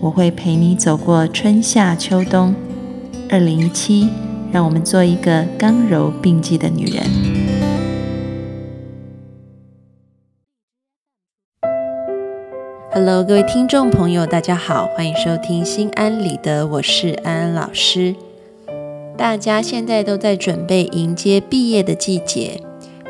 我会陪你走过春夏秋冬。二零一七，让我们做一个刚柔并济的女人。Hello，各位听众朋友，大家好，欢迎收听《心安理得》，我是安安老师。大家现在都在准备迎接毕业的季节，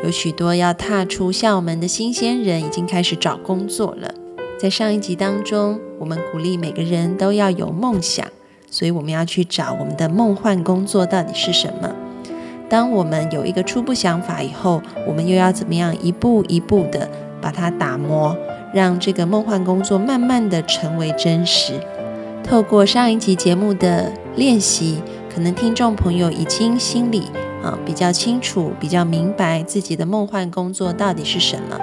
有许多要踏出校门的新鲜人已经开始找工作了。在上一集当中，我们鼓励每个人都要有梦想，所以我们要去找我们的梦幻工作到底是什么。当我们有一个初步想法以后，我们又要怎么样一步一步的把它打磨，让这个梦幻工作慢慢的成为真实。透过上一集节目的练习，可能听众朋友已经心里啊比较清楚、比较明白自己的梦幻工作到底是什么。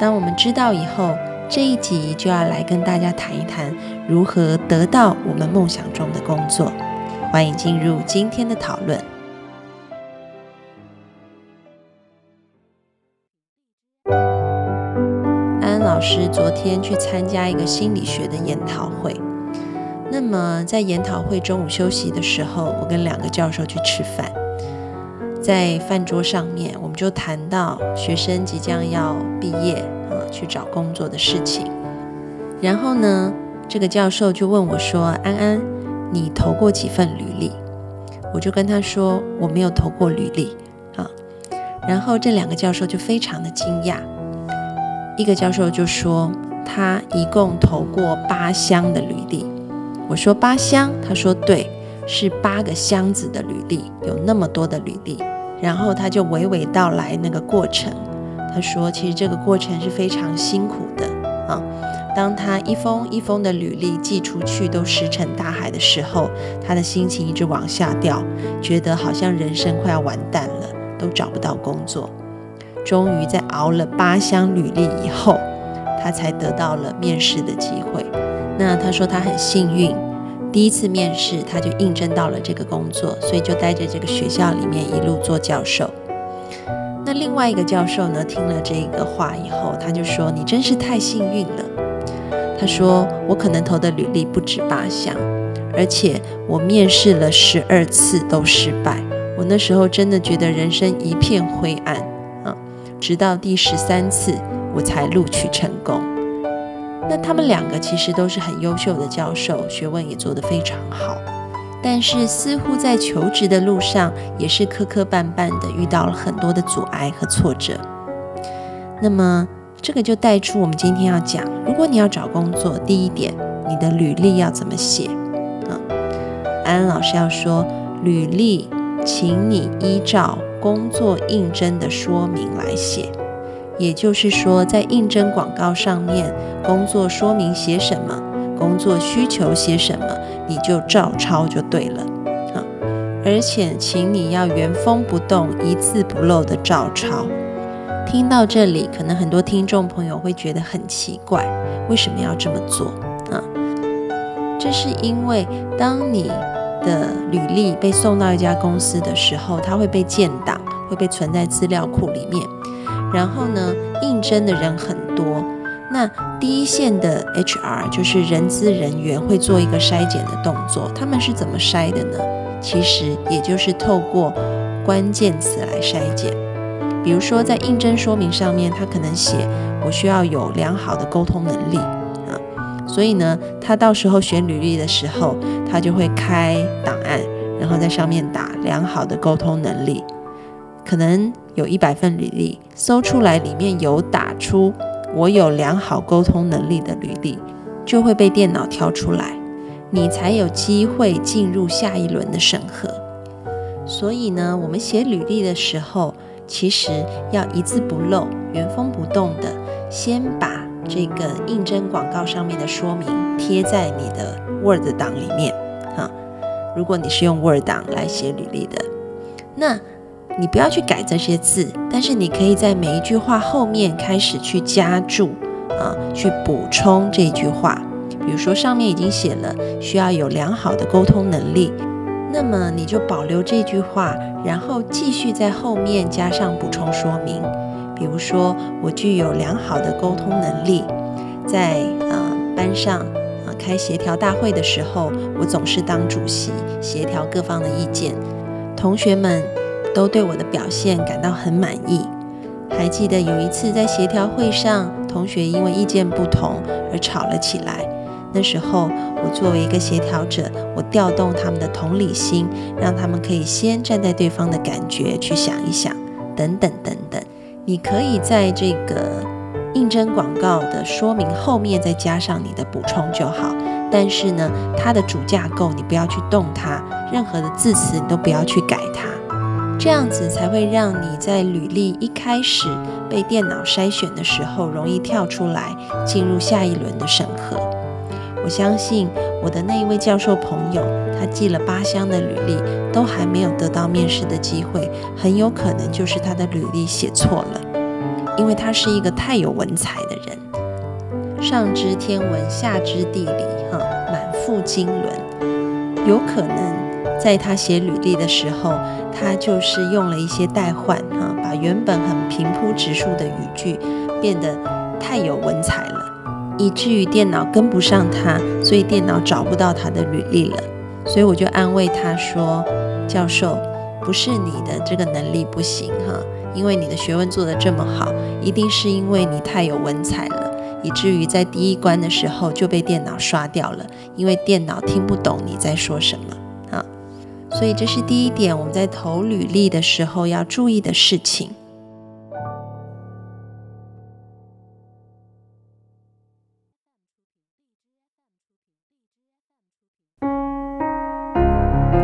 当我们知道以后，这一集就要来跟大家谈一谈如何得到我们梦想中的工作。欢迎进入今天的讨论。安安老师昨天去参加一个心理学的研讨会，那么在研讨会中午休息的时候，我跟两个教授去吃饭，在饭桌上面，我们就谈到学生即将要毕业。去找工作的事情，然后呢，这个教授就问我说：“安安，你投过几份履历？”我就跟他说：“我没有投过履历。”啊，然后这两个教授就非常的惊讶。一个教授就说：“他一共投过八箱的履历。”我说：“八箱？”他说：“对，是八个箱子的履历，有那么多的履历。”然后他就娓娓道来那个过程。他说：“其实这个过程是非常辛苦的啊。当他一封一封的履历寄出去都石沉大海的时候，他的心情一直往下掉，觉得好像人生快要完蛋了，都找不到工作。终于在熬了八箱履历以后，他才得到了面试的机会。那他说他很幸运，第一次面试他就应征到了这个工作，所以就待在这个学校里面一路做教授。”那另外一个教授呢，听了这个话以后，他就说：“你真是太幸运了。”他说：“我可能投的履历不止八项，而且我面试了十二次都失败。我那时候真的觉得人生一片灰暗啊！直到第十三次，我才录取成功。那他们两个其实都是很优秀的教授，学问也做得非常好。”但是似乎在求职的路上也是磕磕绊绊的，遇到了很多的阻碍和挫折。那么这个就带出我们今天要讲：如果你要找工作，第一点，你的履历要怎么写？啊，安安老师要说，履历，请你依照工作应征的说明来写。也就是说，在应征广告上面，工作说明写什么？工作需求些什么，你就照抄就对了啊！而且，请你要原封不动、一字不漏的照抄。听到这里，可能很多听众朋友会觉得很奇怪，为什么要这么做啊？这是因为，当你的履历被送到一家公司的时候，它会被建档，会被存在资料库里面。然后呢，应征的人很多。那第一线的 HR 就是人资人员会做一个筛检的动作，他们是怎么筛的呢？其实也就是透过关键词来筛检。比如说在应征说明上面，他可能写我需要有良好的沟通能力啊，所以呢，他到时候选履历的时候，他就会开档案，然后在上面打良好的沟通能力。可能有一百份履历，搜出来里面有打出。我有良好沟通能力的履历，就会被电脑挑出来，你才有机会进入下一轮的审核。所以呢，我们写履历的时候，其实要一字不漏、原封不动的，先把这个应征广告上面的说明贴在你的 Word 档里面啊。如果你是用 Word 档来写履历的，那你不要去改这些字，但是你可以在每一句话后面开始去加注啊，去补充这句话。比如说上面已经写了需要有良好的沟通能力，那么你就保留这句话，然后继续在后面加上补充说明。比如说我具有良好的沟通能力，在呃班上啊开协调大会的时候，我总是当主席，协调各方的意见，同学们都对我的表现感到很满意。还记得有一次在协调会上，同学因为意见不同而吵了起来。那时候，我作为一个协调者，我调动他们的同理心，让他们可以先站在对方的感觉去想一想，等等等等。你可以在这个应征广告的说明后面再加上你的补充就好。但是呢，它的主架构你不要去动它，任何的字词你都不要去改它，这样子才会让你在履历一开始被电脑筛选的时候容易跳出来，进入下一轮的审核。我相信我的那一位教授朋友，他寄了八箱的履历，都还没有得到面试的机会，很有可能就是他的履历写错了，因为他是一个太有文采的人，上知天文，下知地理，哈，满腹经纶，有可能在他写履历的时候，他就是用了一些代换，哈，把原本很平铺直述的语句变得太有文采了。以至于电脑跟不上他，所以电脑找不到他的履历了。所以我就安慰他说：“教授，不是你的这个能力不行哈，因为你的学问做得这么好，一定是因为你太有文采了，以至于在第一关的时候就被电脑刷掉了，因为电脑听不懂你在说什么。所以这是第一点，我们在投履历的时候要注意的事情。”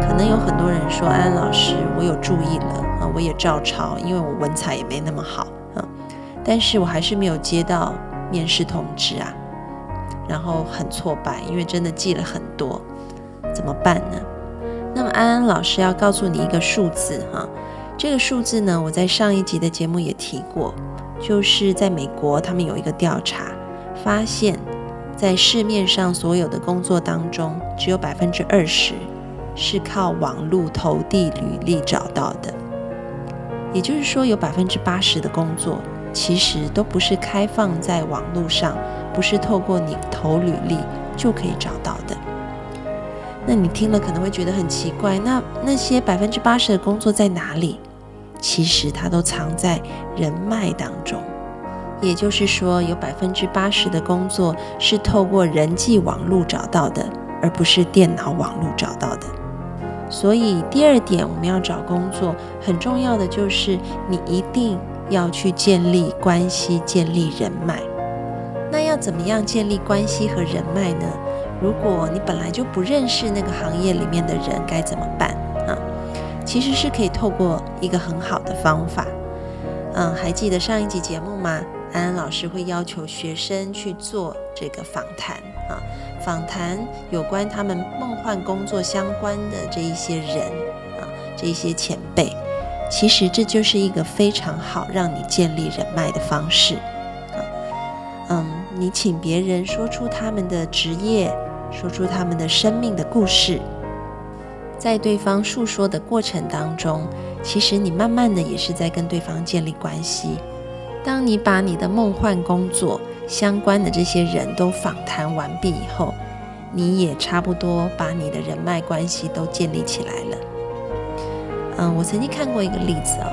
可能有很多人说安安老师，我有注意了啊，我也照抄，因为我文采也没那么好啊，但是我还是没有接到面试通知啊，然后很挫败，因为真的记了很多，怎么办呢？那么安安老师要告诉你一个数字哈，这个数字呢，我在上一集的节目也提过，就是在美国他们有一个调查，发现，在市面上所有的工作当中，只有百分之二十。是靠网络投递履历找到的，也就是说，有百分之八十的工作其实都不是开放在网络上，不是透过你投履历就可以找到的。那你听了可能会觉得很奇怪，那那些百分之八十的工作在哪里？其实它都藏在人脉当中，也就是说，有百分之八十的工作是透过人际网络找到的，而不是电脑网络找到的。所以第二点，我们要找工作很重要的就是你一定要去建立关系、建立人脉。那要怎么样建立关系和人脉呢？如果你本来就不认识那个行业里面的人，该怎么办啊？其实是可以透过一个很好的方法。嗯，还记得上一集节目吗？安安老师会要求学生去做这个访谈啊。访谈有关他们梦幻工作相关的这一些人啊，这一些前辈，其实这就是一个非常好让你建立人脉的方式啊。嗯，你请别人说出他们的职业，说出他们的生命的故事，在对方诉说的过程当中，其实你慢慢的也是在跟对方建立关系。当你把你的梦幻工作，相关的这些人都访谈完毕以后，你也差不多把你的人脉关系都建立起来了。嗯，我曾经看过一个例子哦，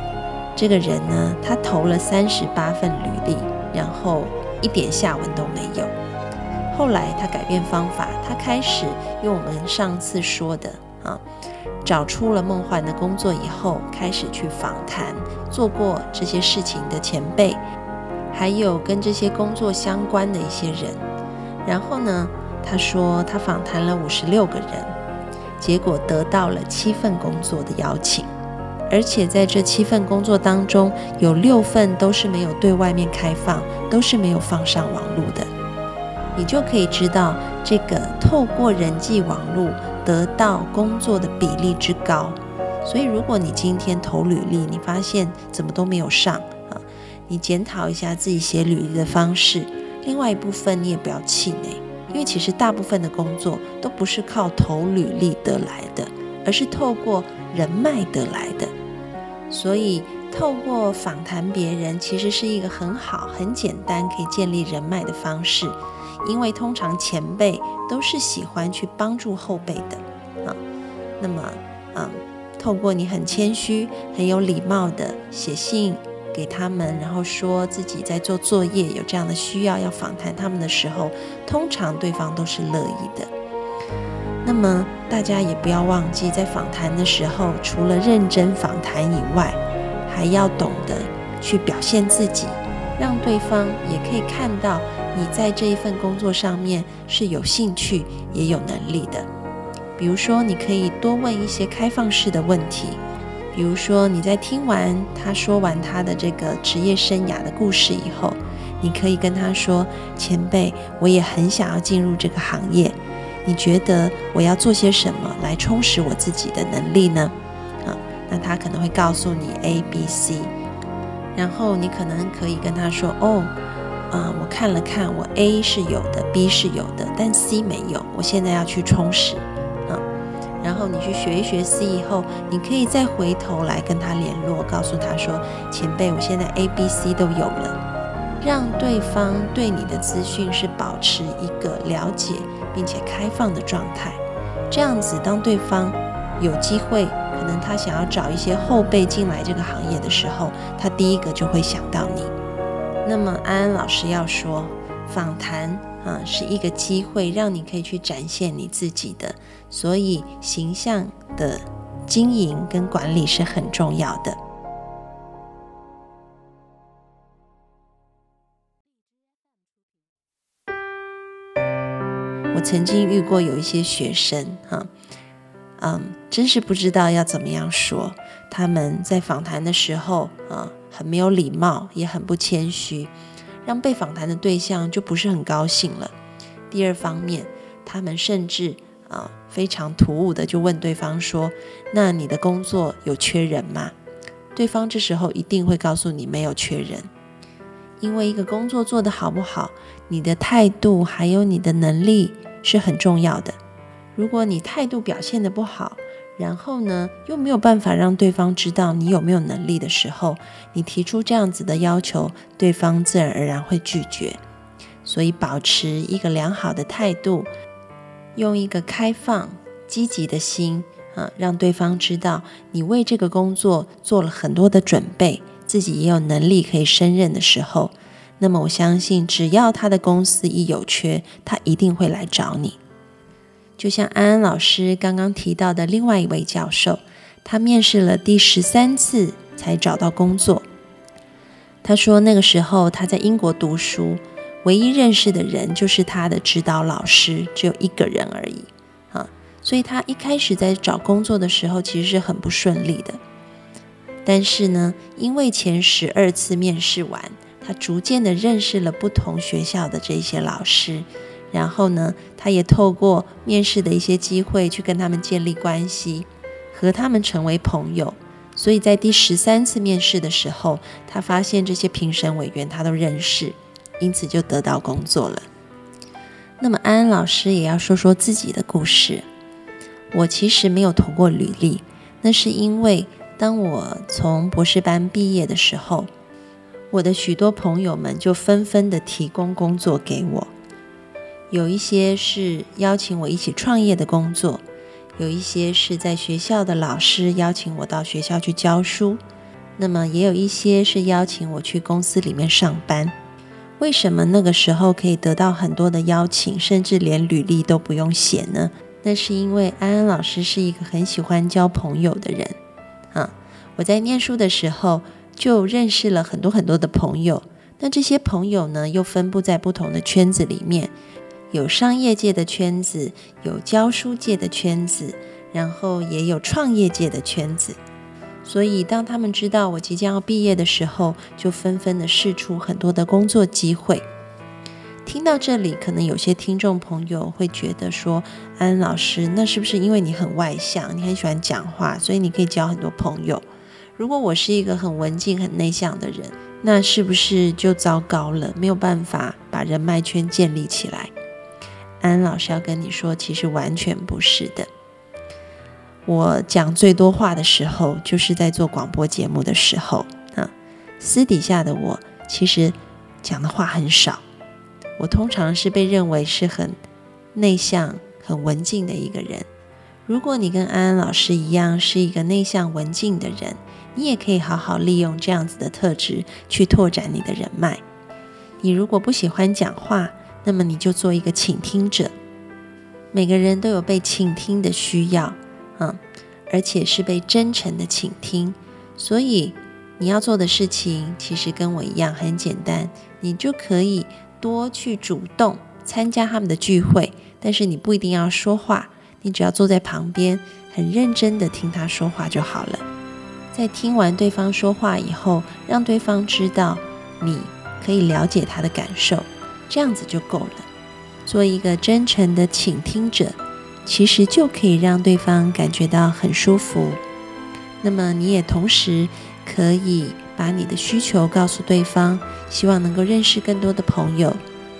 这个人呢，他投了三十八份履历，然后一点下文都没有。后来他改变方法，他开始用我们上次说的啊，找出了梦幻的工作以后，开始去访谈做过这些事情的前辈。还有跟这些工作相关的一些人，然后呢，他说他访谈了五十六个人，结果得到了七份工作的邀请，而且在这七份工作当中，有六份都是没有对外面开放，都是没有放上网络的。你就可以知道，这个透过人际网络得到工作的比例之高。所以，如果你今天投履历，你发现怎么都没有上啊，你检讨一下自己写履历的方式。另外一部分，你也不要气馁，因为其实大部分的工作都不是靠投履历得来的，而是透过人脉得来的。所以，透过访谈别人，其实是一个很好、很简单可以建立人脉的方式。因为通常前辈都是喜欢去帮助后辈的啊。那么，嗯，透过你很谦虚、很有礼貌的写信。给他们，然后说自己在做作业，有这样的需要要访谈他们的时候，通常对方都是乐意的。那么大家也不要忘记，在访谈的时候，除了认真访谈以外，还要懂得去表现自己，让对方也可以看到你在这一份工作上面是有兴趣也有能力的。比如说，你可以多问一些开放式的问题。比如说，你在听完他说完他的这个职业生涯的故事以后，你可以跟他说：“前辈，我也很想要进入这个行业，你觉得我要做些什么来充实我自己的能力呢？”那他可能会告诉你 A、B、C，然后你可能可以跟他说：“哦，啊，我看了看，我 A 是有的，B 是有的，但 C 没有，我现在要去充实。”然后你去学一学 C 以后，你可以再回头来跟他联络，告诉他说：“前辈，我现在 A、B、C 都有了。”让对方对你的资讯是保持一个了解并且开放的状态。这样子，当对方有机会，可能他想要找一些后辈进来这个行业的时候，他第一个就会想到你。那么安安老师要说，访谈。啊，是一个机会，让你可以去展现你自己的，所以形象的经营跟管理是很重要的。我曾经遇过有一些学生，哈，嗯，真是不知道要怎么样说。他们在访谈的时候，啊，很没有礼貌，也很不谦虚。让被访谈的对象就不是很高兴了。第二方面，他们甚至啊非常突兀的就问对方说：“那你的工作有缺人吗？”对方这时候一定会告诉你没有缺人，因为一个工作做得好不好，你的态度还有你的能力是很重要的。如果你态度表现的不好，然后呢，又没有办法让对方知道你有没有能力的时候，你提出这样子的要求，对方自然而然会拒绝。所以，保持一个良好的态度，用一个开放、积极的心啊，让对方知道你为这个工作做了很多的准备，自己也有能力可以胜任的时候，那么我相信，只要他的公司一有缺，他一定会来找你。就像安安老师刚刚提到的另外一位教授，他面试了第十三次才找到工作。他说那个时候他在英国读书，唯一认识的人就是他的指导老师，只有一个人而已啊。所以他一开始在找工作的时候其实是很不顺利的。但是呢，因为前十二次面试完，他逐渐的认识了不同学校的这些老师。然后呢，他也透过面试的一些机会去跟他们建立关系，和他们成为朋友。所以在第十三次面试的时候，他发现这些评审委员他都认识，因此就得到工作了。那么安安老师也要说说自己的故事。我其实没有投过履历，那是因为当我从博士班毕业的时候，我的许多朋友们就纷纷的提供工作给我。有一些是邀请我一起创业的工作，有一些是在学校的老师邀请我到学校去教书，那么也有一些是邀请我去公司里面上班。为什么那个时候可以得到很多的邀请，甚至连履历都不用写呢？那是因为安安老师是一个很喜欢交朋友的人啊。我在念书的时候就认识了很多很多的朋友，那这些朋友呢又分布在不同的圈子里面。有商业界的圈子，有教书界的圈子，然后也有创业界的圈子。所以，当他们知道我即将要毕业的时候，就纷纷的试出很多的工作机会。听到这里，可能有些听众朋友会觉得说：“安老师，那是不是因为你很外向，你很喜欢讲话，所以你可以交很多朋友？如果我是一个很文静、很内向的人，那是不是就糟糕了，没有办法把人脉圈建立起来？”安安老师要跟你说，其实完全不是的。我讲最多话的时候，就是在做广播节目的时候啊。私底下的我，其实讲的话很少。我通常是被认为是很内向、很文静的一个人。如果你跟安安老师一样是一个内向文静的人，你也可以好好利用这样子的特质去拓展你的人脉。你如果不喜欢讲话，那么你就做一个倾听者。每个人都有被倾听的需要，嗯，而且是被真诚的倾听。所以你要做的事情其实跟我一样很简单，你就可以。多去主动参加他们的聚会，但是你不一定要说话，你只要坐在旁边，很认真的听他说话就好了。在听完对方说话以后，让对方知道你可以了解他的感受，这样子就够了。做一个真诚的倾听者，其实就可以让对方感觉到很舒服。那么你也同时可以。把你的需求告诉对方，希望能够认识更多的朋友，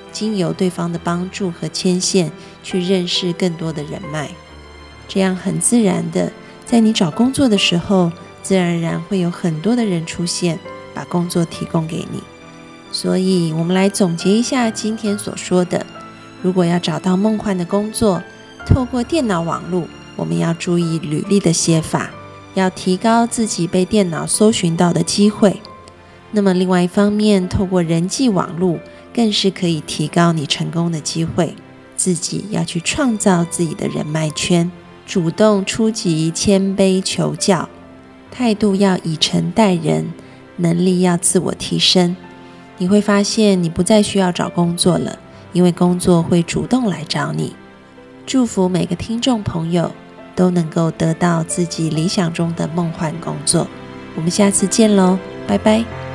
经由对方的帮助和牵线去认识更多的人脉，这样很自然的，在你找工作的时候，自然而然会有很多的人出现，把工作提供给你。所以，我们来总结一下今天所说的：如果要找到梦幻的工作，透过电脑网络，我们要注意履历的写法。要提高自己被电脑搜寻到的机会，那么另外一方面，透过人际网络，更是可以提高你成功的机会。自己要去创造自己的人脉圈，主动出击，谦卑求教，态度要以诚待人，能力要自我提升。你会发现，你不再需要找工作了，因为工作会主动来找你。祝福每个听众朋友。都能够得到自己理想中的梦幻工作。我们下次见喽，拜拜。